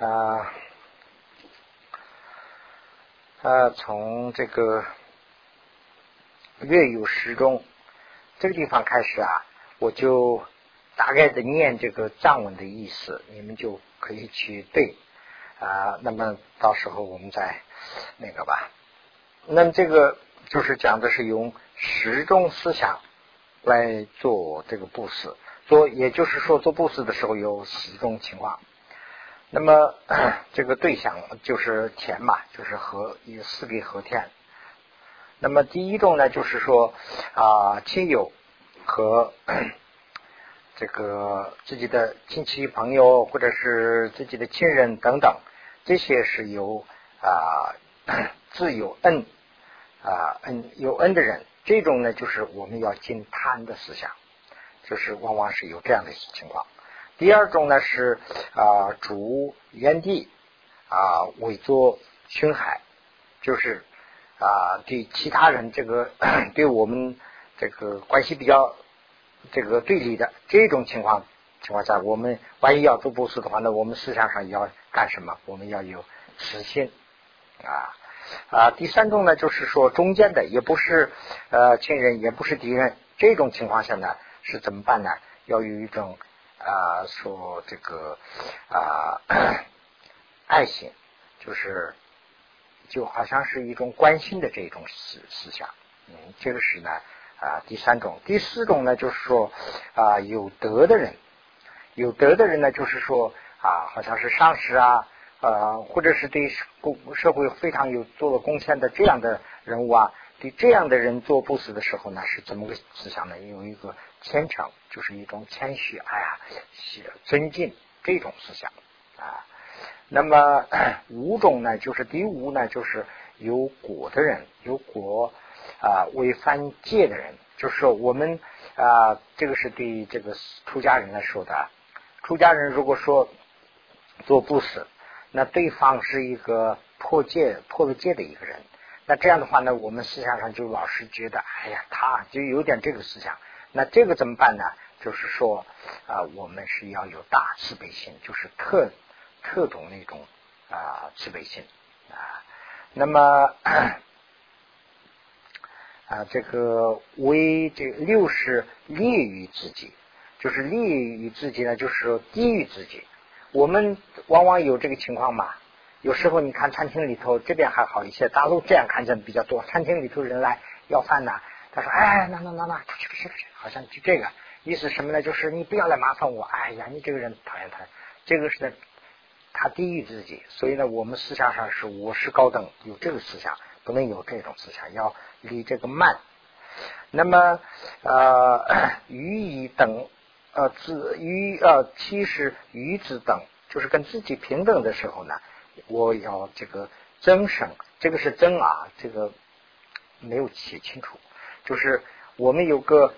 啊啊，从这个月有时中这个地方开始啊，我就大概的念这个藏文的意思，你们就可以去对啊。那么到时候我们再那个吧。那么这个就是讲的是用时中思想来做这个布施，做也就是说做布施的时候有十种情况。那么 这个对象就是田嘛，就是和以四给和田。那么第一种呢，就是说啊亲友和 这个自己的亲戚朋友或者是自己的亲人等等，这些是由啊 自有恩啊恩有恩的人，这种呢就是我们要尽贪的思想，就是往往是有这样的情况。第二种呢是啊主原地啊委作凶害，就是啊对其他人这个 对我们这个关系比较这个对立的这种情况情况下，我们万一要做布施的话，那我们思想上要干什么？我们要有实心啊啊。第三种呢就是说中间的，也不是呃亲人，也不是敌人，这种情况下呢是怎么办呢？要有一种。啊，说这个啊，爱心就是就好像是一种关心的这种思思想，嗯，这个是呢啊，第三种，第四种呢，就是说啊，有德的人，有德的人呢，就是说啊，好像是上司啊，呃，或者是对公社会非常有做了贡献的这样的人物啊，对这样的人做布施的时候呢，是怎么个思想呢？有一个。虔诚就是一种谦虚，哎呀，尊敬这种思想啊。那么 五种呢，就是第五呢，就是有果的人，有果啊违犯戒的人，就是我们啊，这个是对这个出家人来说的。出家人如果说做布施，那对方是一个破戒破了戒的一个人，那这样的话呢，我们思想上就老是觉得，哎呀，他就有点这个思想。那这个怎么办呢？就是说啊，我们是要有大慈悲心，就是特特种那种啊慈悲心啊。那么啊，这个为这六是利于自己，就是利于自己呢，就是说低于自己。我们往往有这个情况嘛。有时候你看餐厅里头这边还好一些，大陆这样看见比较多。餐厅里头人来要饭呢。他说：“哎，那那那那，出去出去出去，好像就这个意思什么呢？就是你不要来麻烦我。哎呀，你这个人讨厌他，这个是他低于自己。所以呢，我们思想上是我是高等，有这个思想，不能有这种思想，要离这个慢。那么呃，与以等呃子与呃其实与子等，就是跟自己平等的时候呢，我要这个增生，这个是增啊，这个没有写清楚。”就是我们有个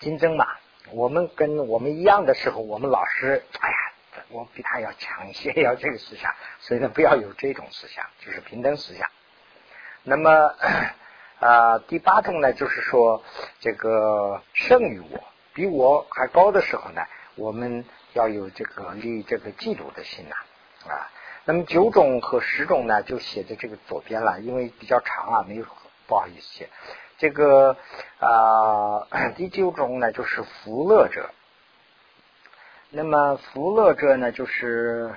竞争嘛，我们跟我们一样的时候，我们老师，哎呀，我比他要强一些，要这个思想，所以呢，不要有这种思想，就是平等思想。那么啊，第八种呢，就是说这个胜于我，比我还高的时候呢，我们要有这个立这个嫉妒的心呐啊。那么九种和十种呢，就写在这个左边了，因为比较长啊，没有。不好意思写，这个啊，第九种呢就是福乐者。那么福乐者呢，就是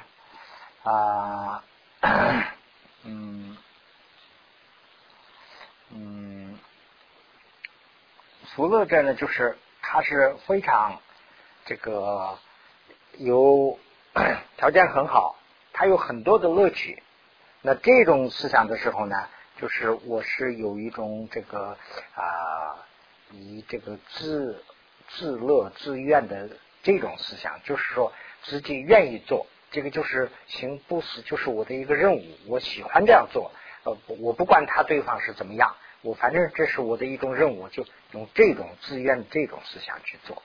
啊，嗯嗯，福乐者呢，就是他是非常这个有 条件很好，他有很多的乐趣。那这种思想的时候呢？就是我是有一种这个啊，以这个自自乐自愿的这种思想，就是说自己愿意做，这个就是行不死，就是我的一个任务，我喜欢这样做，呃，我不管他对方是怎么样，我反正这是我的一种任务，就用这种自愿这种思想去做。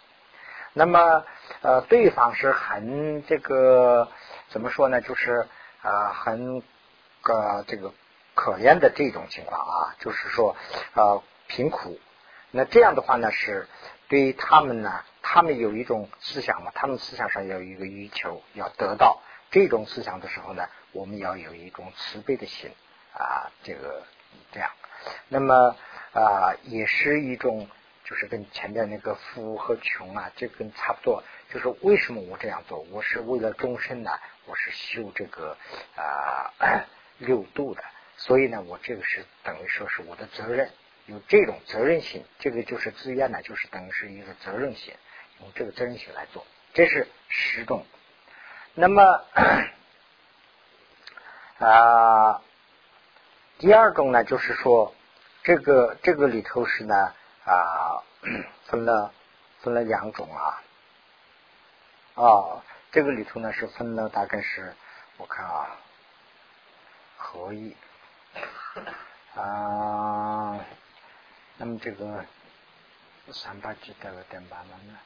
那么呃，对方是很这个怎么说呢？就是啊，很个这个。可怜的这种情况啊，就是说，呃，贫苦。那这样的话呢，是对于他们呢，他们有一种思想嘛，他们思想上要有一个欲求，要得到这种思想的时候呢，我们要有一种慈悲的心啊，这个这样，那么啊，也是一种，就是跟前面那个富和穷啊，这跟差不多，就是为什么我这样做？我是为了终身呢，我是修这个啊六度的，所以呢，我这个是等于说是我的责任。有这种责任心，这个就是自愿呢，就是等于是一个责任心，用这个责任心来做，这是十种。那么啊，第二种呢，就是说这个这个里头是呢啊，分了分了两种啊，啊，这个里头呢是分了大概是我看啊，合一啊。那么这个三八几得了点八了呢？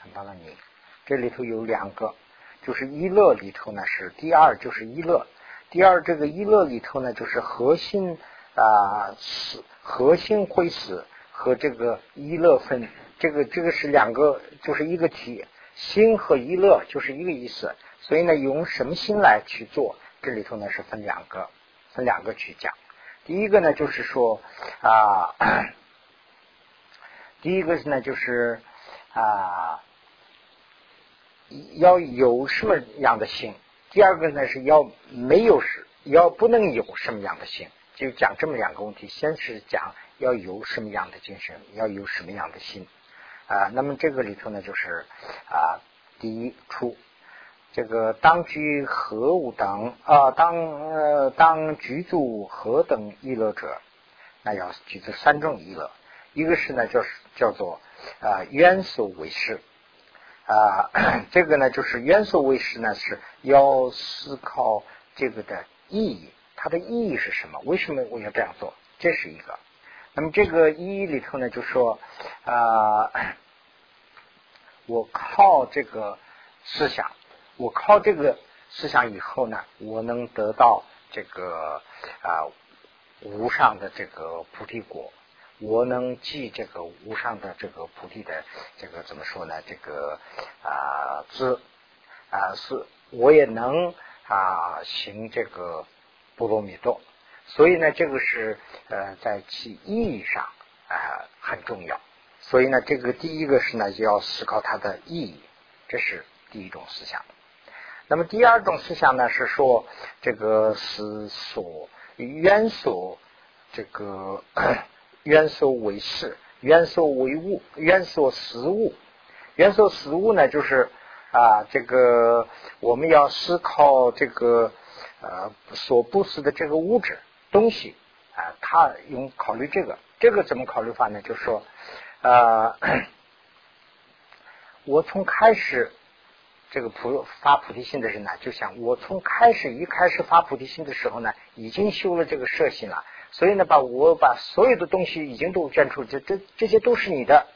三八了你这里头有两个，就是一乐里头呢是第二，就是一乐。第二这个一乐里头呢，就是核心啊死核心会死和这个一乐分，这个这个是两个，就是一个体心和一乐就是一个意思。所以呢，用什么心来去做？这里头呢是分两个，分两个去讲。第一个呢，就是说啊，第一个呢，就是啊，要有什么样的心；第二个呢，是要没有是，要不能有什么样的心。就讲这么两个问题。先是讲要有什么样的精神，要有什么样的心啊。那么这个里头呢，就是啊，第一出。这个当居何物等啊？当呃当居住何等娱乐者？那要举这三种娱乐。一个是呢，就是叫做啊元素为师啊，这个呢就是元素为师呢是要思考这个的意义，它的意义是什么？为什么我要这样做？这是一个。那么这个一里头呢，就说啊，我靠这个思想。我靠这个思想以后呢，我能得到这个啊无上的这个菩提果，我能记这个无上的这个菩提的这个怎么说呢？这个啊资啊是，我也能啊行这个波罗蜜多，所以呢，这个是呃在其意义上啊很重要。所以呢，这个第一个是呢，就要思考它的意义，这是第一种思想。那么第二种思想呢，是说这个是所元素，这个元素为事，元素为物，元素实物，元素实物呢，就是啊，这个我们要思考这个呃所布施的这个物质东西啊，他用考虑这个，这个怎么考虑法呢？就是说呃，我从开始。这个菩发菩提心的人呢，就想我从开始一开始发菩提心的时候呢，已经修了这个摄心了，所以呢，把我把所有的东西已经都捐出，这这这些都是你的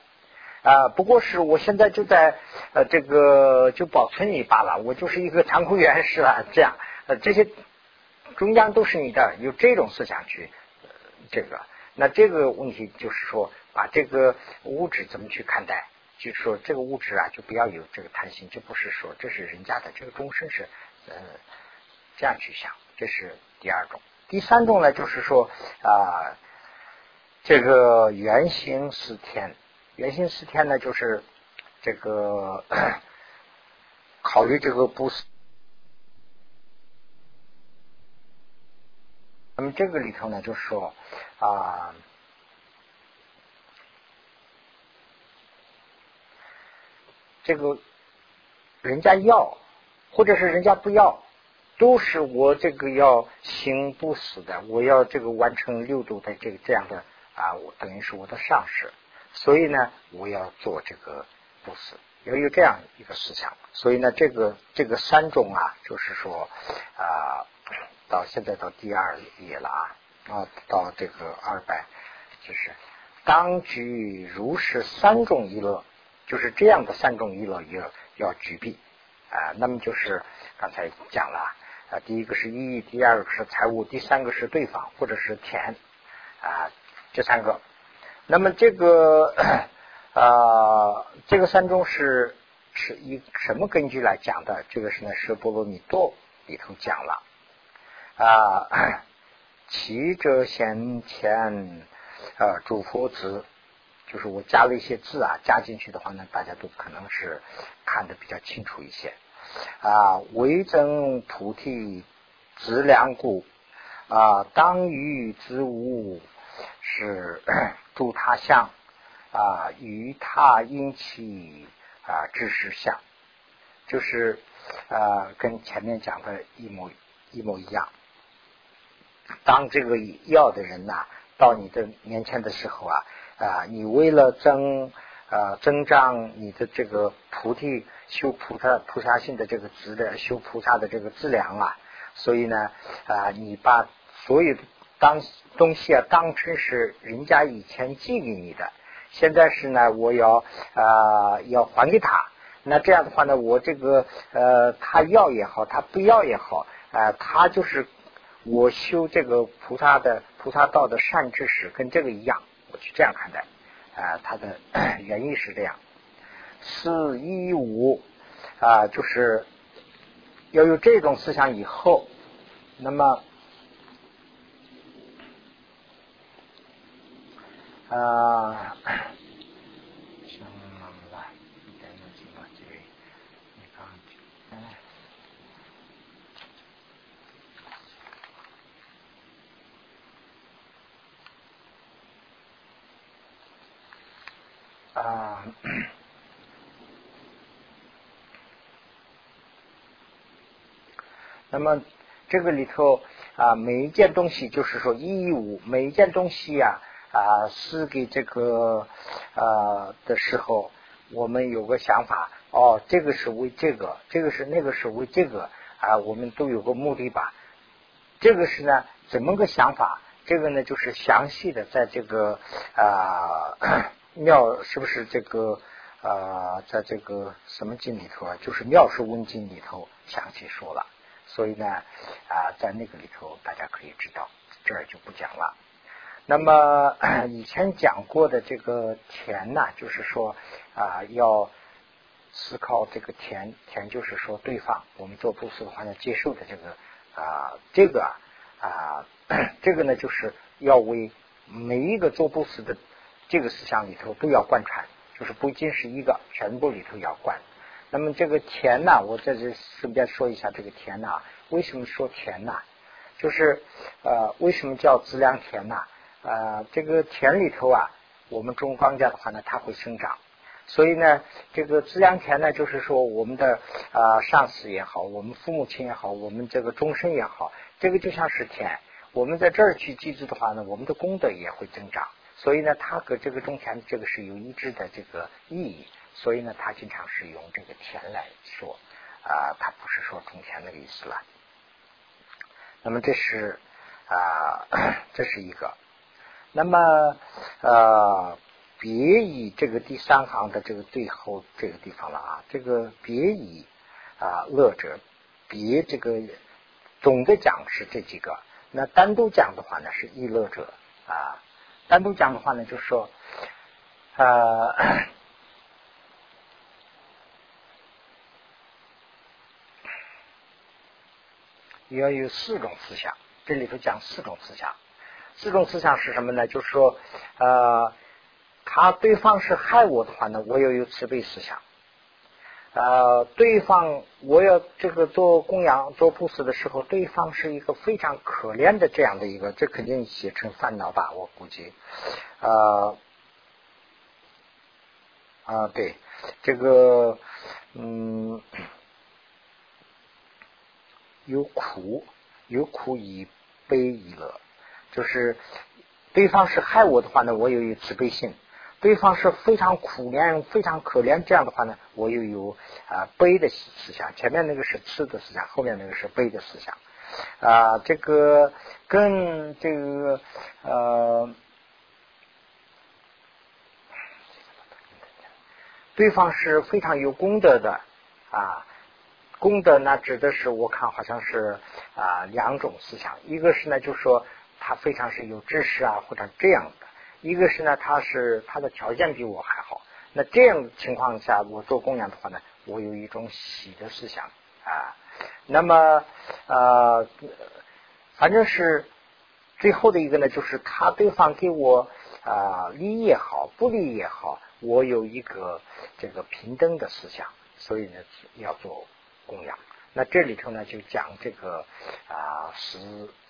啊，不过是我现在就在呃这个就保存你罢了，我就是一个仓库员是吧？这样呃这些中央都是你的，有这种思想去这个，那这个问题就是说，把这个物质怎么去看待？就是说，这个物质啊，就不要有这个贪心，就不是说这是人家的，这个终身是呃这样去想，这是第二种。第三种呢，就是说啊，这个圆形四天，圆形四天呢，就是这个 考虑这个不是那么这个里头呢，就是说啊。这个人家要，或者是人家不要，都是我这个要行不死的。我要这个完成六度的这个这样的啊，我等于是我的上司，所以呢，我要做这个不死，要有这样一个思想。所以呢，这个这个三种啊，就是说啊，到现在到第二页了啊，啊，到这个二百，就是当居如是三种娱乐。就是这样的三种娱乐要要具备啊，那么就是刚才讲了啊，第一个是意义，第二个是财务，第三个是对方或者是田啊，这三个。那么这个 啊，这个三种是是以什么根据来讲的？这个是呢，是波罗蜜多里头讲了啊。其者先前啊，诸佛子，就是我加了一些字啊，加进去的话呢，大家都可能是看得比较清楚一些啊。为增菩提资粮故啊，当于之物是诸他相啊，与他因起啊，知识相，就是啊，跟前面讲的一模一模一样。当这个要的人呐，到你的面前的时候啊，啊，你为了增啊增长你的这个菩提修菩萨菩萨性的这个资的修菩萨的这个资粮啊，所以呢啊，你把所有当东西啊当成是人家以前寄给你的，现在是呢我要啊要还给他，那这样的话呢，我这个呃他要也好，他不要也好啊，他就是。我修这个菩萨的菩萨道的善知识，跟这个一样，我去这样看待啊，它的原意是这样。四一五啊，就是要有这种思想以后，那么啊。啊，那么这个里头啊，每一件东西就是说义务，每一件东西呀啊，是给这个啊的时候，我们有个想法，哦，这个是为这个，这个是那个是为这个啊，我们都有个目的吧。这个是呢，怎么个想法？这个呢，就是详细的在这个啊。妙是不是这个啊？在这个什么经里头啊？就是《妙术问经》里头详细说了。所以呢啊，在那个里头大家可以知道，这儿就不讲了。那么以前讲过的这个田呢，就是说啊，要思考这个田，田就是说对方我们做布施的话要接受的这个啊，这个啊，这个呢就是要为每一个做布施的。这个思想里头都要贯穿，就是不仅是一个，全部里头要贯。那么这个田呢，我在这顺便说一下这个田呢，为什么说田呢？就是呃，为什么叫资粮田呢？呃，这个田里头啊，我们种庄稼的话呢，它会生长。所以呢，这个资粮田呢，就是说我们的啊上司也好，我们父母亲也好，我们这个终身也好，这个就像是田。我们在这儿去记住的话呢，我们的功德也会增长。所以呢，他和这个种田这个是有一致的这个意义，所以呢，他经常是用这个田来说啊，他不是说种田那个意思了。那么这是啊，这是一个。那么呃，别以这个第三行的这个最后这个地方了啊，这个别以啊乐者，别这个总的讲是这几个，那单独讲的话呢是一乐者啊。单独讲的话呢，就是说，呃，要有四种思想。这里头讲四种思想，四种思想是什么呢？就是说，呃，他对方是害我的话呢，我要有慈悲思想。呃，对方我要这个做供养、做布施的时候，对方是一个非常可怜的这样的一个，这肯定写成烦恼吧？我估计，啊啊，对，这个嗯，有苦，有苦以悲以乐，就是对方是害我的话呢，我有慈悲心。对方是非常苦怜、非常可怜，这样的话呢，我又有啊悲的思想。前面那个是痴的思想，后面那个是悲的思想啊。这个跟这个呃，对方是非常有功德的啊。功德呢，指的是我看好像是啊两种思想，一个是呢，就说他非常是有知识啊，或者这样的。一个是呢，他是他的条件比我还好，那这样的情况下，我做供养的话呢，我有一种喜的思想啊。那么呃，反正是最后的一个呢，就是他对方给我啊利也好，不利也好，我有一个这个平等的思想，所以呢要做供养。那这里头呢就讲这个啊十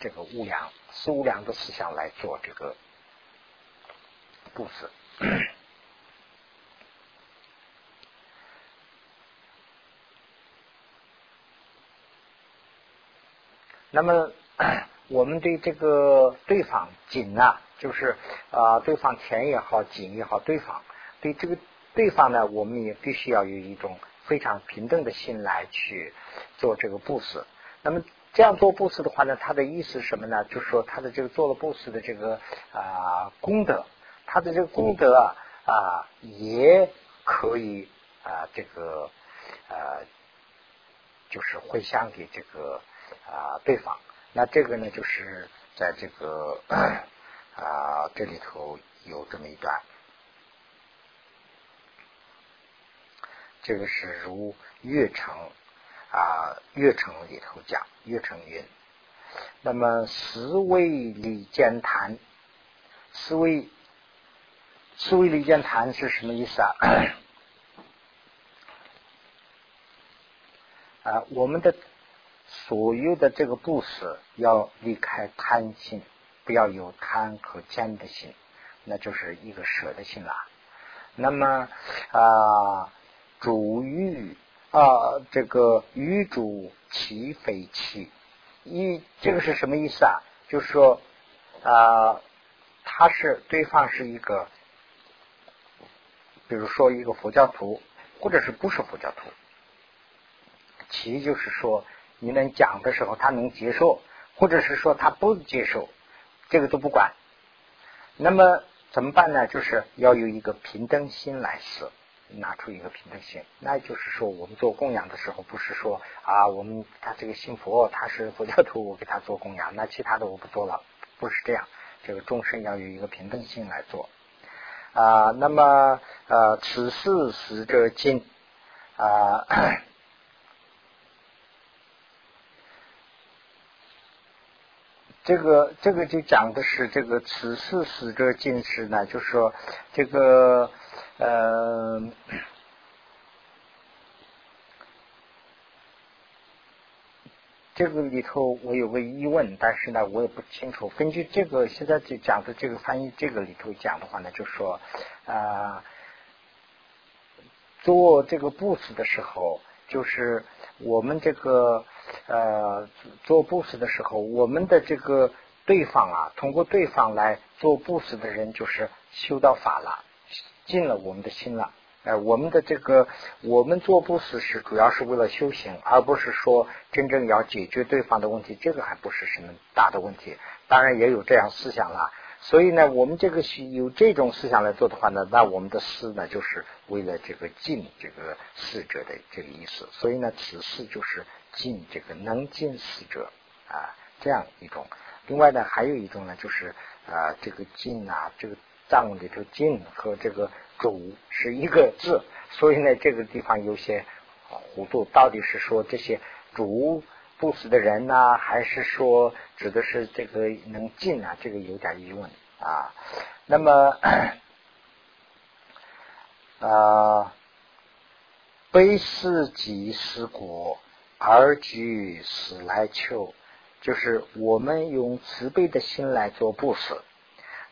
这个无量十无量的思想来做这个布施。那么，我们对这个对方紧啊，就是啊，对方钱也好，紧也好，对方对这个对方呢，我们也必须要有一种非常平等的心来去做这个布施。那么这样做布施的话呢，它的意思是什么呢？就是说，他的这个做了布施的这个啊功德，他的这个功德啊啊也可以啊这个呃，就是回向给这个。啊，对方，那这个呢，就是在这个 啊这里头有这么一段，这个是如月城啊月城里头讲月城云，那么思维里间谈，思维思维离间谈是什么意思啊？啊，我们的。所有的这个布施要离开贪心，不要有贪和奸的心，那就是一个舍的心了。那么啊，主欲啊，这个欲主其非其，一这个是什么意思啊？就是说啊，他是对方是一个，比如说一个佛教徒，或者是不是佛教徒，其就是说。你们讲的时候，他能接受，或者是说他不接受，这个都不管。那么怎么办呢？就是要有一个平等心来试，拿出一个平等心。那就是说，我们做供养的时候，不是说啊，我们他这个信佛，他是佛教徒，我给他做供养，那其他的我不做了，不是这样。这个众生要有一个平等心来做啊。那么呃，此事死者尽啊。这个这个就讲的是这个此事死者尽时呢，就是说这个呃，这个里头我有个疑问，但是呢我也不清楚。根据这个现在就讲的这个翻译，这个里头讲的话呢，就说啊，做这个布施的时候，就是我们这个。呃，做布施的时候，我们的这个对方啊，通过对方来做布施的人，就是修到法了，进了我们的心了。呃，我们的这个，我们做布施是主要是为了修行，而不是说真正要解决对方的问题，这个还不是什么大的问题。当然也有这样思想了。所以呢，我们这个是有这种思想来做的话呢，那我们的施呢，就是为了这个尽这个逝者的这个意思。所以呢，此事就是。尽这个能尽死者啊，这样一种。另外呢，还有一种呢，就是啊，这个尽啊，这个藏文里头尽和这个主是一个字，所以呢，这个地方有些糊涂。到底是说这些主不死的人呢，还是说指的是这个能进啊？这个有点疑问啊。那么啊，悲思即思果。而举死来求，就是我们用慈悲的心来做布施。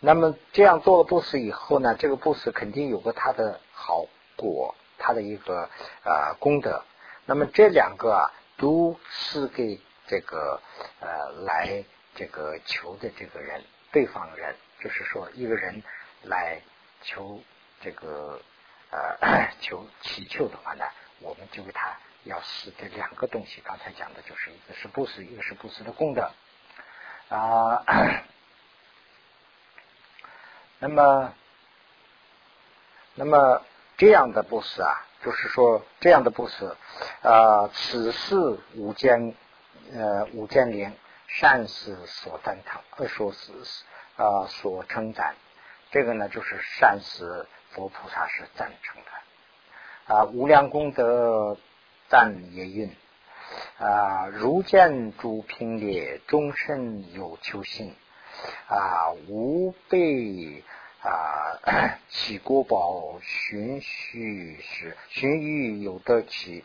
那么这样做了布施以后呢，这个布施肯定有个它的好果，它的一个呃功德。那么这两个啊，都是给这个呃来这个求的这个人，对方人，就是说一个人来求这个呃 求祈求的话呢，我们就给他。要施这两个东西，刚才讲的就是一个是布施，一个是布施的功德啊。那么，那么这样的布施啊，就是说这样的布施啊，此事无间呃无间灵善事所赞叹，呃说是啊所称赞，这个呢就是善事佛菩萨是赞成的。啊。无量功德赞也云啊，如见诸品列，终身有求心啊，无被啊起国宝，循序是循欲有得起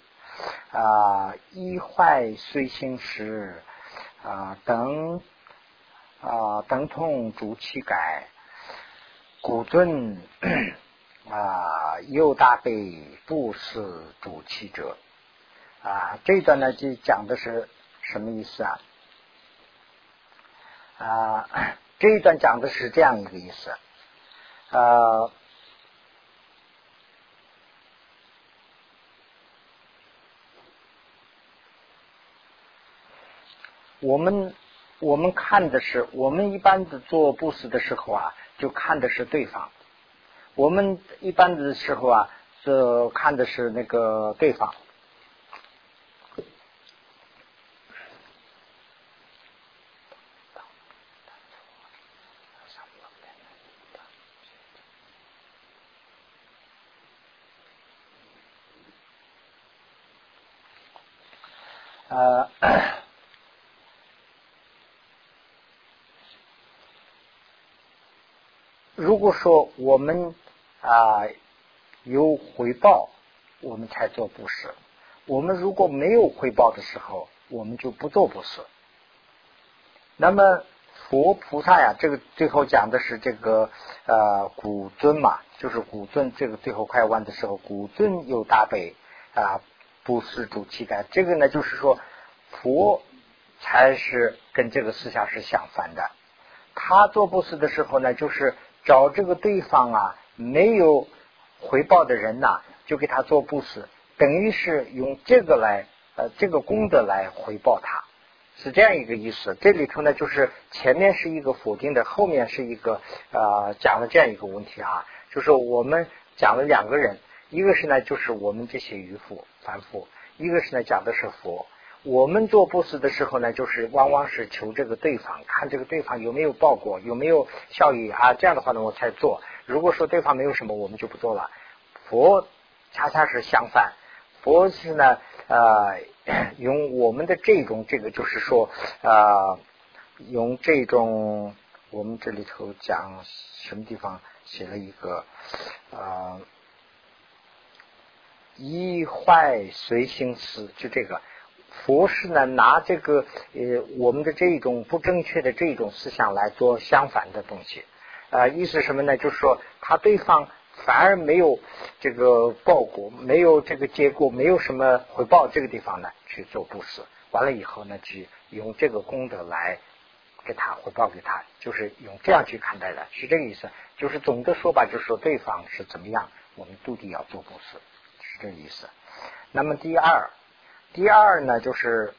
啊，一坏随心时啊等。啊，等同主气改，古尊啊，又大悲不是主气者啊。这段呢，就讲的是什么意思啊？啊，这一段讲的是这样一个意思。呃，我们。我们看的是，我们一般的做布施的时候啊，就看的是对方。我们一般的时候啊，是看的是那个对方。呃。如果说我们啊有回报，我们才做布施；我们如果没有回报的时候，我们就不做布施。那么佛菩萨呀，这个最后讲的是这个呃古尊嘛，就是古尊这个最后快完的时候，古尊有大悲啊布施主期待，这个呢就是说佛才是跟这个思想是相反的。他做布施的时候呢，就是。找这个对方啊，没有回报的人呐，就给他做布施，等于是用这个来呃这个功德来回报他，是这样一个意思。这里头呢，就是前面是一个否定的，后面是一个呃讲了这样一个问题啊，就是我们讲了两个人，一个是呢就是我们这些渔夫凡夫，一个是呢讲的是佛。我们做布施的时候呢，就是往往是求这个对方，看这个对方有没有报果，有没有效益啊？这样的话呢，我才做。如果说对方没有什么，我们就不做了。佛恰恰是相反，佛是呢，呃，用我们的这种这个，就是说，呃，用这种我们这里头讲什么地方写了一个，呃，一坏随心思，就这个。佛是呢，拿这个呃我们的这种不正确的这种思想来做相反的东西，啊，意思什么呢？就是说他对方反而没有这个报果，没有这个结果，没有什么回报，这个地方呢去做布施，完了以后呢，去用这个功德来给他回报给他，就是用这样去看待的，是这个意思。就是总的说吧，就是说对方是怎么样，我们都得要做布施，这个意思。那么第二。第二呢，就是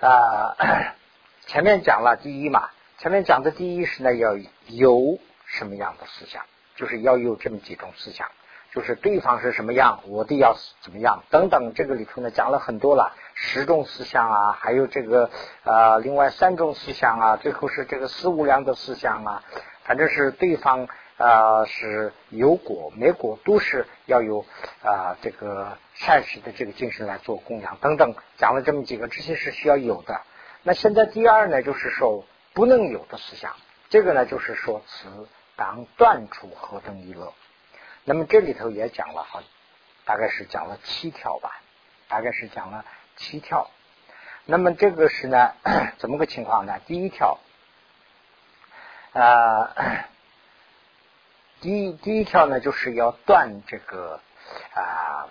啊，前面讲了第一嘛，前面讲的第一是呢，要有什么样的思想，就是要有这么几种思想，就是对方是什么样，我的要怎么样等等。这个里头呢，讲了很多了，十种思想啊，还有这个啊，另外三种思想啊，最后是这个四无量的思想啊，反正是对方。啊，是有果没果，都是要有啊这个善事的这个精神来做供养等等，讲了这么几个，这些是需要有的。那现在第二呢，就是说不能有的思想，这个呢就是说此当断除何等一乐。那么这里头也讲了好，大概是讲了七条吧，大概是讲了七条。那么这个是呢，怎么个情况呢？第一条啊。第一第一条呢，就是要断这个啊，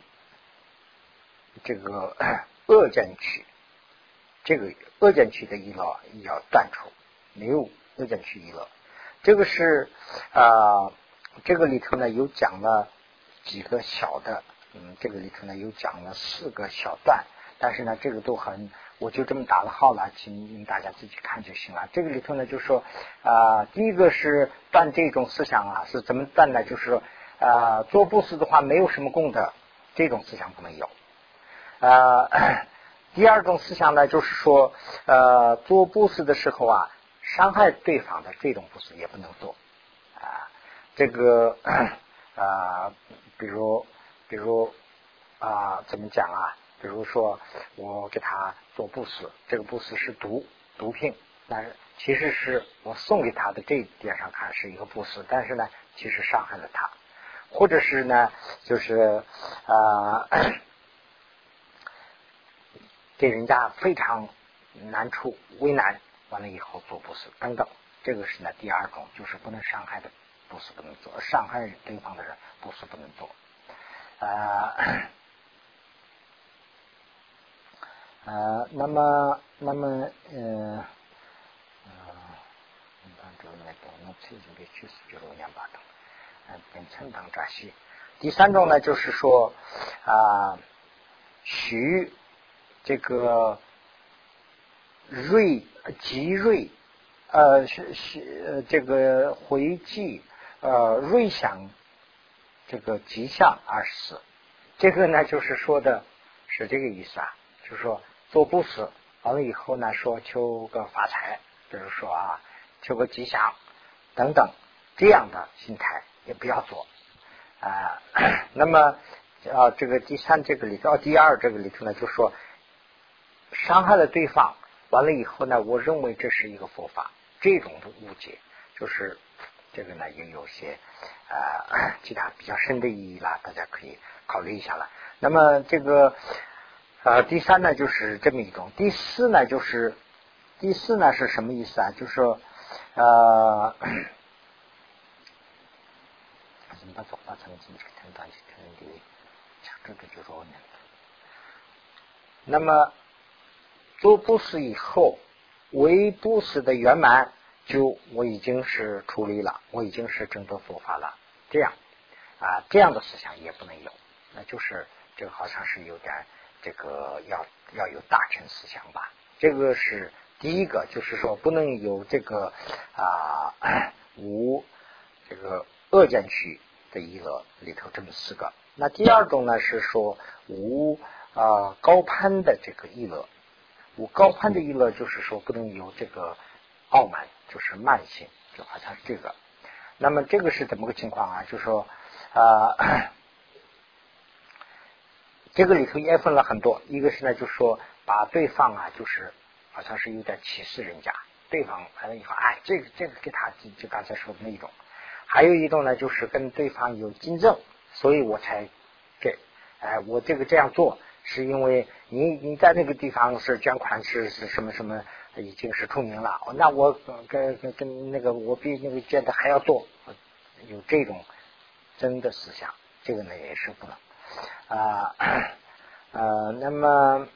这个恶见取，这个恶见取的一乐要断除，没有恶见取一乐。这个是啊，这个里头呢有讲了几个小的，嗯，这个里头呢有讲了四个小段，但是呢，这个都很。我就这么打了号了，请大家自己看就行了。这个里头呢，就说啊，第一个是断这种思想啊，是怎么断呢？就是说啊，做布施的话没有什么功德，这种思想不能有。啊，第二种思想呢，就是说呃，做布施的时候啊，伤害对方的这种布施也不能做啊。这个，啊，比如比如啊，怎么讲啊？比如说我给他做布施，这个布施是毒毒品，但是其实是我送给他的这一点上看是一个布施，但是呢，其实伤害了他，或者是呢，就是啊，给人家非常难处为难，完了以后做布施等等，这个是呢第二种，就是不能伤害的布施不能做，伤害对方的人布施不能做。啊。啊那么，那么，呃，呃，当中那个那最近的趋势就是两把灯，呃，变成当扎西。第三种呢，就是说啊，徐这个瑞吉瑞，呃，是是这个回记呃瑞祥这个吉祥二十四，这个呢，就是说的是这个意思啊，就是说。做布施完了以后呢，说求个发财，比如说啊，求个吉祥等等这样的心态也不要做啊。那么啊，这个第三这个里头，第二这个里头呢，就说伤害了对方完了以后呢，我认为这是一个佛法，这种误解就是这个呢，也有些啊 其他比较深的意义啦，大家可以考虑一下了。那么这个。啊，第三呢就是这么一种，第四呢就是第四呢是什么意思啊？就是说，呃，那么做布施以后，为布施的圆满，就我已经是处理了，我已经是正得佛法了。这样啊，这样的思想也不能有，那就是这个好像是有点。这个要要有大乘思想吧，这个是第一个，就是说不能有这个啊 无这个恶见区的一乐里头这么四个。那第二种呢是说无啊高攀的这个意乐，无高攀的意乐就是说不能有这个傲慢，就是慢性，就好像是这个。那么这个是怎么个情况啊？就是说啊。这个里头也分了很多，一个是呢，就是说把对方啊，就是好像是有点歧视人家，对方完了以后，哎，这个这个给他就就刚才说的那一种，还有一种呢，就是跟对方有竞争，所以我才给，哎，我这个这样做是因为你你在那个地方是捐款是是什么什么已经是出名了，那我跟跟跟那个我比那个捐的还要多，有这种真的思想，这个呢也是不能。啊，呃，那么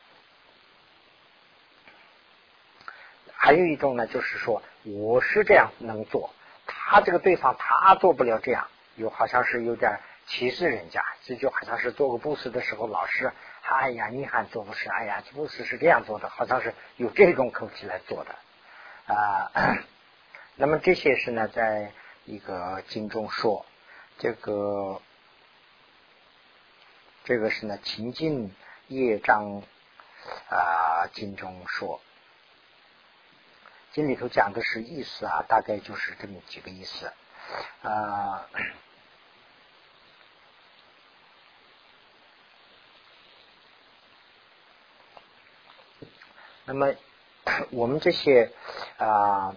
还有一种呢，就是说我是这样能做，他这个对方他做不了这样，有好像是有点歧视人家，这就好像是做个布施的时候，老师，哎呀，你还做布施，哎呀，布施是这样做的，好像是有这种口气来做的啊。那么这些是呢，在一个经中说这个。这个是呢，情境业障啊经中说，经里头讲的是意思啊，大概就是这么几个意思啊。那么 我们这些啊，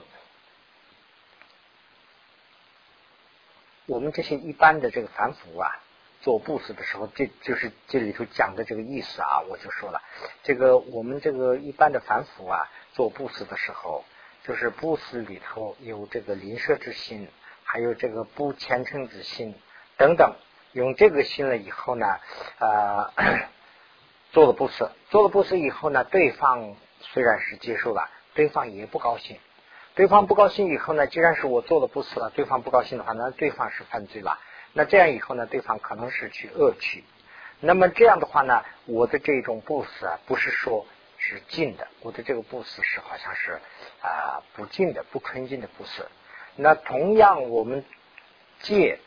我们这些一般的这个凡夫啊。做布施的时候，这就是这里头讲的这个意思啊！我就说了，这个我们这个一般的凡夫啊，做布施的时候，就是布施里头有这个邻舍之心，还有这个不虔诚之心等等。用这个心了以后呢，啊，做了布施，做了布施以后呢，对方虽然是接受了，对方也不高兴。对方不高兴以后呢，既然是我做了布施了，对方不高兴的话，那对方是犯罪了。那这样以后呢，对方可能是去恶趣。那么这样的话呢，我的这种不死啊，不是说是净的，我的这个不死是好像是啊不净的、不纯净的不死。那同样，我们戒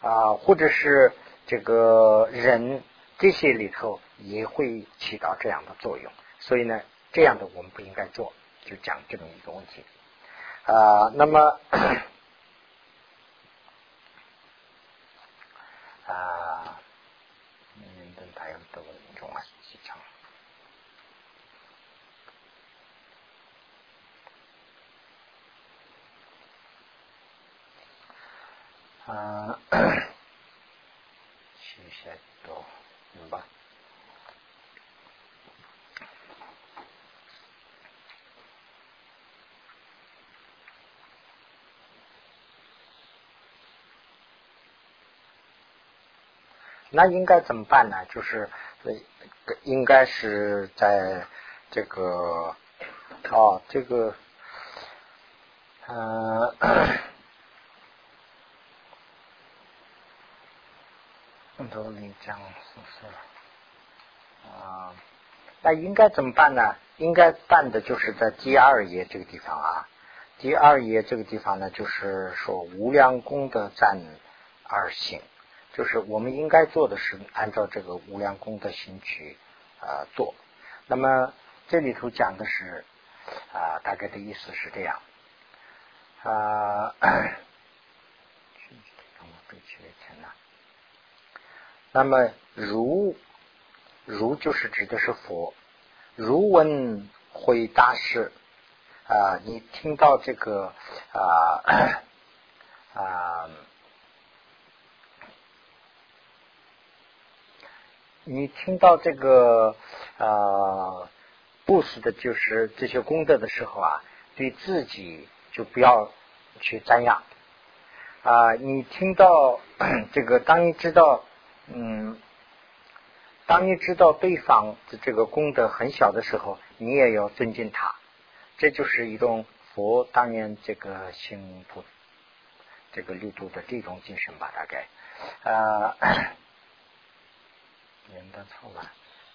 啊，或者是这个人这些里头也会起到这样的作用。所以呢，这样的我们不应该做，就讲这么一个问题啊。那么。啊，谢谢多，明白。那应该怎么办呢？就是应该是在这个哦，这个嗯。都你讲是是？啊，那应该怎么办呢？应该办的就是在第二页这个地方啊。第二页这个地方呢，就是说无量功德赞而行，就是我们应该做的是按照这个无量功德行去啊做。那么这里头讲的是啊，大概的意思是这样啊。那么如如就是指的是佛，如闻回大师啊，你听到这个啊啊，你听到这个啊布施的就是这些功德的时候啊，对自己就不要去瞻仰啊，你听到 这个，当你知道。嗯，当你知道对方的这个功德很小的时候，你也要尊敬他，这就是一种佛当年这个行不这个力度的这种精神吧，大概啊，念的错了，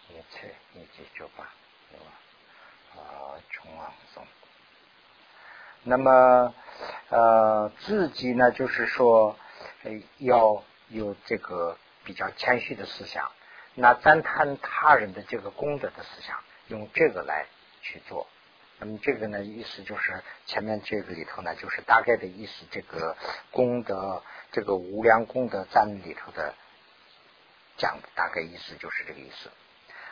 一切一记就吧，对吧？啊，穷往送。那么呃，自己呢，就是说要有这个。比较谦虚的思想，那赞叹他人的这个功德的思想，用这个来去做。那么这个呢，意思就是前面这个里头呢，就是大概的意思。这个功德，这个无量功德赞里头的讲，大概意思就是这个意思。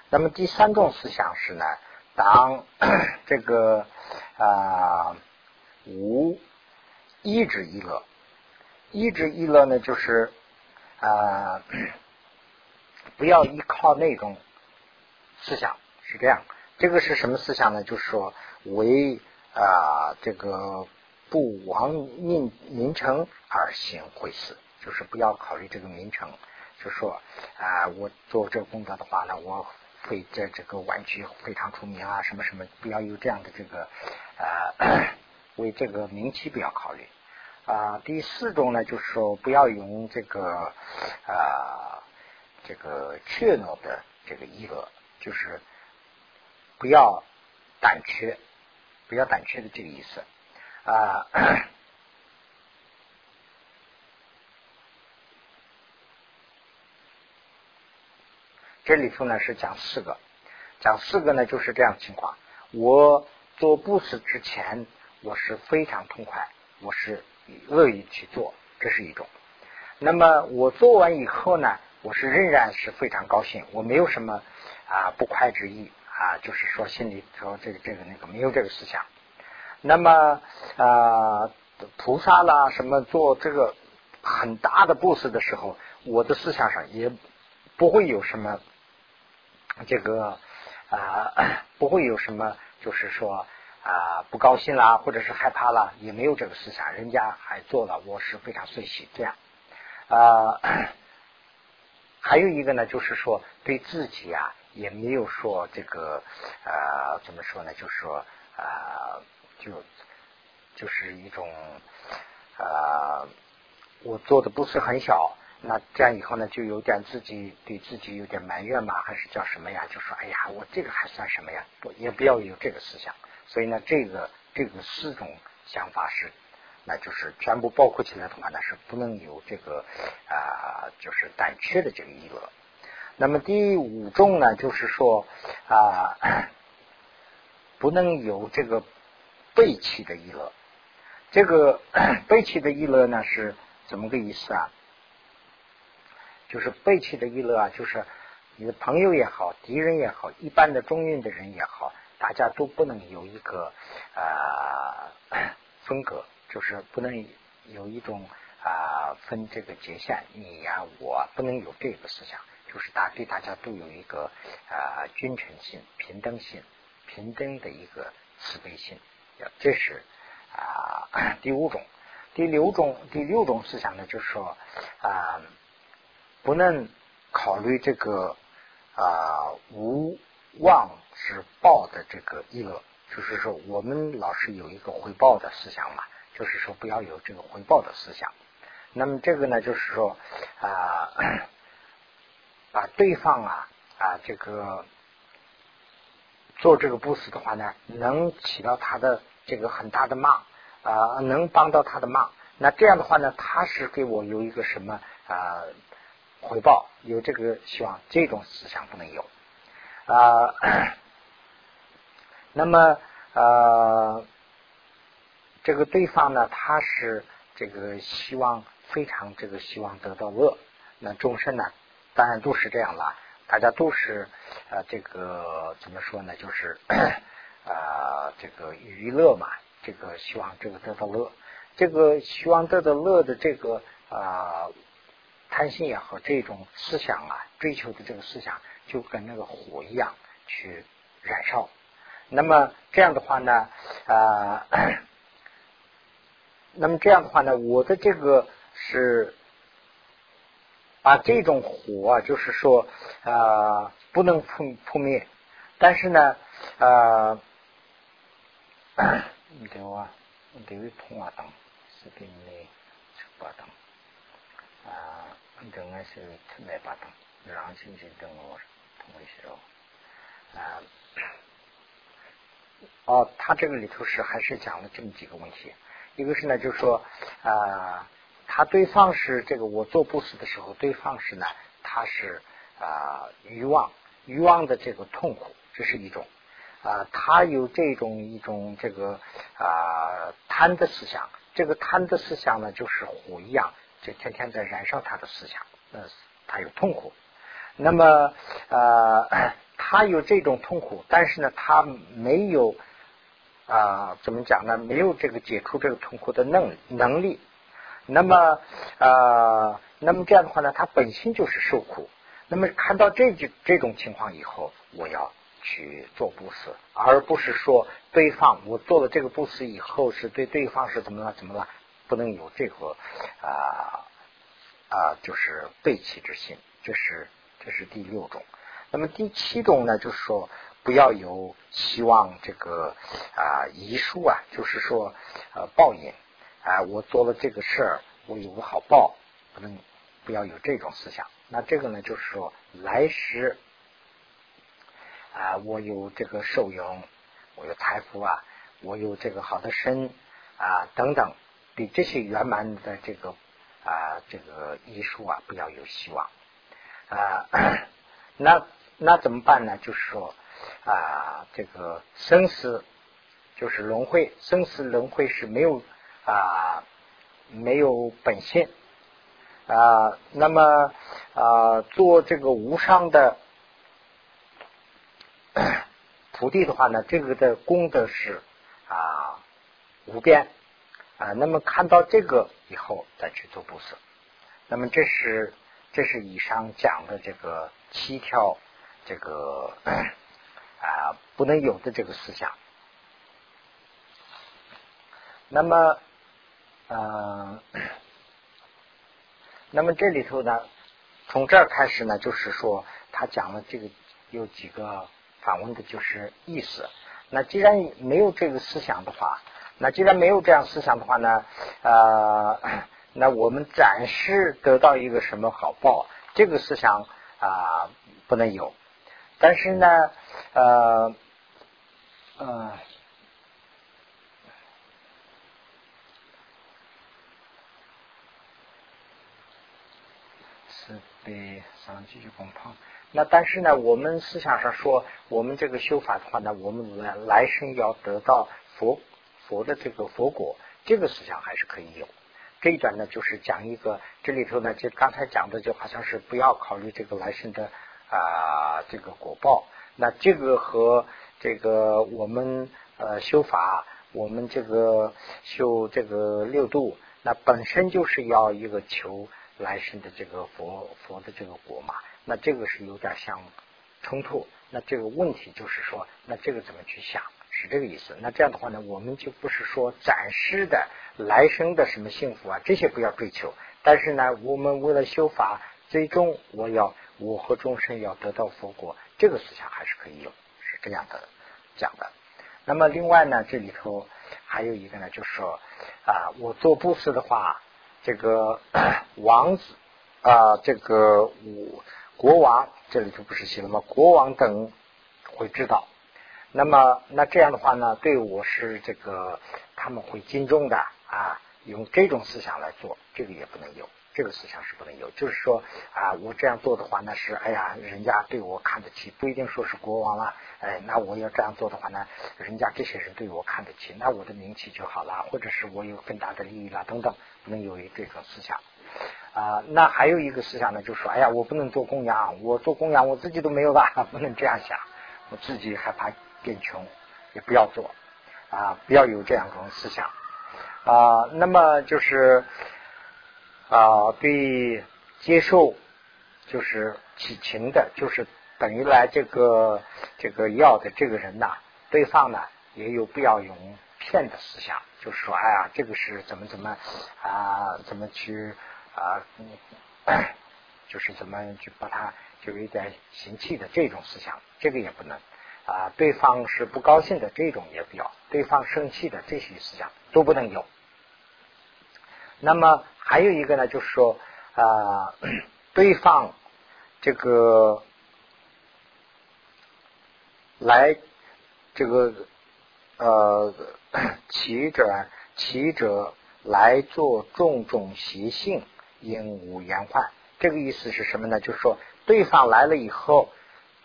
那么第三种思想是呢，当 这个啊无一指一乐，一指一乐呢，就是。啊，不要依靠那种思想，是这样。这个是什么思想呢？就是说，为啊这个不亡命名称而行会死，就是不要考虑这个名称。就说啊，我做这个工作的话呢，我会在这个玩具非常出名啊，什么什么，不要有这样的这个啊，为这个名气不要考虑。啊，第四种呢，就是说不要用这个啊，这个怯懦的这个意乐，就是不要胆怯，不要胆怯的这个意思啊。这里头呢是讲四个，讲四个呢就是这样情况。我做布施之前，我是非常痛快，我是。乐意去做，这是一种。那么我做完以后呢，我是仍然是非常高兴，我没有什么啊不快之意啊，就是说心里头这个这个那个没有这个思想。那么啊，菩萨啦什么做这个很大的布施的时候，我的思想上也不会有什么这个啊，不会有什么就是说。啊，不高兴啦，或者是害怕啦，也没有这个思想，人家还做了，我是非常随喜这样。啊，还有一个呢，就是说对自己啊，也没有说这个啊，怎么说呢？就是说啊，就就是一种啊，我做的不是很小，那这样以后呢，就有点自己对自己有点埋怨嘛，还是叫什么呀？就说哎呀，我这个还算什么呀？不，也不要有这个思想。所以呢，这个这个四种想法是，那就是全部包括起来的话呢，是不能有这个啊，就是胆怯的这个意乐。那么第五种呢，就是说啊，不能有这个背弃的意乐。这个 背弃的意乐呢，是怎么个意思啊？就是背弃的娱乐啊，就是你的朋友也好，敌人也好，一般的中运的人也好。大家都不能有一个啊 风格，就是不能有一种啊分这个界限，你呀我不能有这个思想，就是大对大家都有一个啊均称性、平等性、平等的一个慈悲心，这是啊第五种。第六种第六种思想呢，就是说啊不能考虑这个啊无妄之报的这个意乐。就是说，我们老是有一个回报的思想嘛，就是说不要有这个回报的思想。那么这个呢，就是说啊，把对方啊啊这个做这个布施的话呢，能起到他的这个很大的忙啊，能帮到他的忙。那这样的话呢，他是给我有一个什么啊回报？有这个希望，这种思想不能有啊。那么呃，这个对方呢，他是这个希望非常这个希望得到乐，那众生呢，当然都是这样了，大家都是呃这个怎么说呢？就是啊这个娱乐嘛，这个希望这个得到乐，这个希望得到乐的这个啊贪心也好，这种思想啊，追求的这个思想，就跟那个火一样去燃烧。那么这样的话呢，啊，那么这样的话呢，我的这个是把这种火啊，就是说啊，不能扑扑灭，但是呢，啊，你等我，你等于通话灯，视频内直播灯，啊，等我是特别把灯，让星星等我通一些哦，啊。哦，他这个里头是还是讲了这么几个问题，一个是呢，就是说啊，他对方是这个我做布施的时候，对方是呢，他是啊欲望欲望的这个痛苦，这是一种啊，他有这种一种这个啊贪的思想，这个贪的思想呢，就是火一样，就天天在燃烧他的思想，那他有痛苦，那么呃。他有这种痛苦，但是呢，他没有啊，怎么讲呢？没有这个解除这个痛苦的能能力。那么呃，那么这样的话呢，他本身就是受苦。那么看到这这这种情况以后，我要去做布施，而不是说对方我做了这个布施以后，是对对方是怎么了？怎么了？不能有这个啊啊，就是背弃之心。这是这是第六种。那么第七种呢，就是说不要有希望这个啊遗书啊，就是说呃报应啊，我做了这个事儿，我有个好报，不能不要有这种思想。那这个呢，就是说来时啊，我有这个受用，我有财富啊，我有这个好的身啊等等，对这些圆满的这个啊这个遗书啊，不要有希望啊。那那怎么办呢？就是说啊，这个生死就是轮回，生死轮回是没有啊没有本性啊。那么啊，做这个无上的 徒弟的话呢，这个的功德是啊无边啊。那么看到这个以后再去做布施，那么这是这是以上讲的这个七条。这个啊，不能有的这个思想。那么，嗯，那么这里头呢，从这儿开始呢，就是说他讲了这个有几个反问的，就是意思。那既然没有这个思想的话，那既然没有这样思想的话呢，呃，那我们暂时得到一个什么好报？这个思想啊，不能有。但是呢，呃，呃，是被上继续攻碰。那但是呢，我们思想上说，我们这个修法的话呢，我们来来生要得到佛佛的这个佛果，这个思想还是可以有。这一段呢，就是讲一个这里头呢，就刚才讲的，就好像是不要考虑这个来生的。啊，这个果报，那这个和这个我们呃修法，我们这个修这个六度那本身就是要一个求来生的这个佛佛的这个果嘛，那这个是有点像冲突。那这个问题就是说，那这个怎么去想？是这个意思。那这样的话呢，我们就不是说暂时的来生的什么幸福啊，这些不要追求。但是呢，我们为了修法，最终我要我和众生要得到佛果，这个思想还是可以有，是这样的讲的。那么另外呢，这里头还有一个呢，就是说啊，我做布施的话，这个 王子啊，这个我国王这里头不是写了吗？国王等会知道。那么，那这样的话呢，对我是这个他们会敬重的啊，用这种思想来做，这个也不能有，这个思想是不能有。就是说啊，我这样做的话，那是哎呀，人家对我看得起，不一定说是国王了，哎，那我要这样做的话呢，人家这些人对我看得起，那我的名气就好了，或者是我有更大的利益了等等，不能有这种思想啊。那还有一个思想呢，就是说，哎呀，我不能做供养，我做供养我自己都没有吧，不能这样想，我自己害怕。变穷也不要做啊，不要有这样一种思想啊。那么就是啊，对接受就是起情的，就是等于来这个这个要的这个人呐，对方呢也有不要用骗的思想，就是说，哎呀，这个是怎么怎么啊，怎么去啊，就是怎么去把他就有点嫌弃的这种思想，这个也不能。啊，对方是不高兴的，这种也不要；对方生气的这些思想都不能有。那么还有一个呢，就是说啊，对方这个来这个呃，起者起者来做种种习性，因无言患。这个意思是什么呢？就是说，对方来了以后。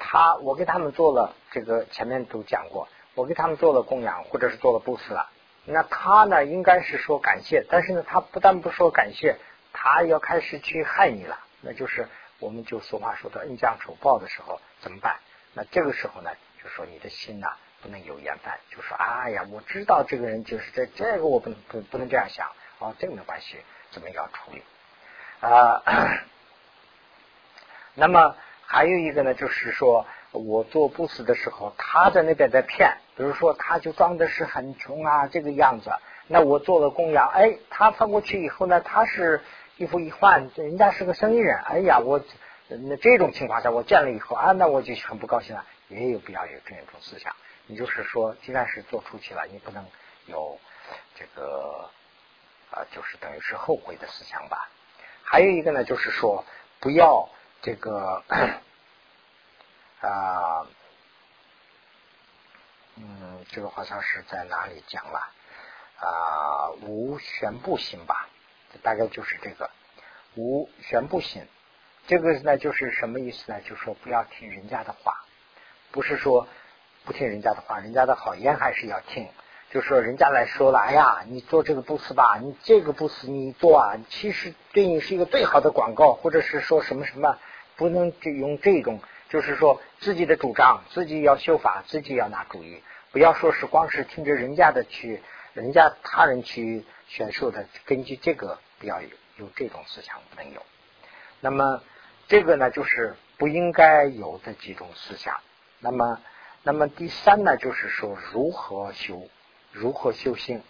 他，我给他们做了这个，前面都讲过，我给他们做了供养，或者是做了布施了。那他呢，应该是说感谢，但是呢，他不但不说感谢，他要开始去害你了。那就是我们就俗话说的恩将仇报的时候怎么办？那这个时候呢，就说你的心呐不能有厌烦，就说哎呀，我知道这个人就是这这个，我不能不不能这样想哦，这个没关系，怎么样处理啊？那么。还有一个呢，就是说我做布施的时候，他在那边在骗，比如说他就装的是很穷啊这个样子，那我做了供养，哎，他翻过去以后呢，他是一付一换，人家是个生意人，哎呀，我那这种情况下我见了以后啊，那我就很不高兴了，也有必要有这样一种思想。你就是说，既然是做出去了，你不能有这个啊，就是等于是后悔的思想吧。还有一个呢，就是说不要。这个 啊，嗯，这个好像是在哪里讲了啊？无全部心吧，大概就是这个无全部心。这个呢，就是什么意思呢？就说不要听人家的话，不是说不听人家的话，人家的好言还是要听。就说人家来说了，哎呀，你做这个布施吧，你这个布施你做啊，其实对你是一个最好的广告，或者是说什么什么。不能就用这种，就是说自己的主张，自己要修法，自己要拿主意，不要说是光是听着人家的去，人家他人去宣授的，根据这个不要有有这种思想不能有。那么这个呢，就是不应该有的几种思想。那么，那么第三呢，就是说如何修，如何修行。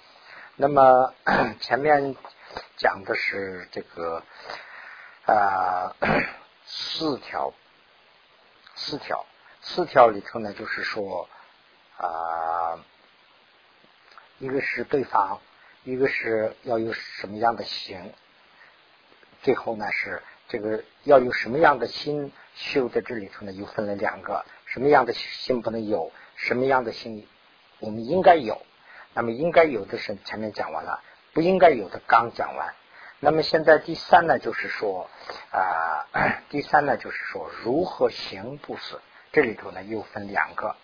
那么前面讲的是这个啊。四条，四条，四条里头呢，就是说啊，一个是对方，一个是要有什么样的心，最后呢是这个要有什么样的心修在这里头呢，又分了两个，什么样的心不能有，什么样的心我们应该有，那么应该有的是前面讲完了，不应该有的刚讲完。那么现在第三呢，就是说啊，第三呢就是说如何行布施，这里头呢又分两个。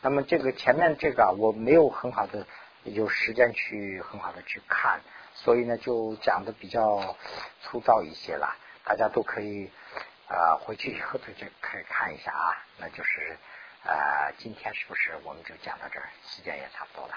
那么这个前面这个我没有很好的有时间去很好的去看，所以呢就讲的比较粗糙一些了。大家都可以啊回去以后就就可以看一下啊。那就是啊今天是不是我们就讲到这儿？时间也差不多了。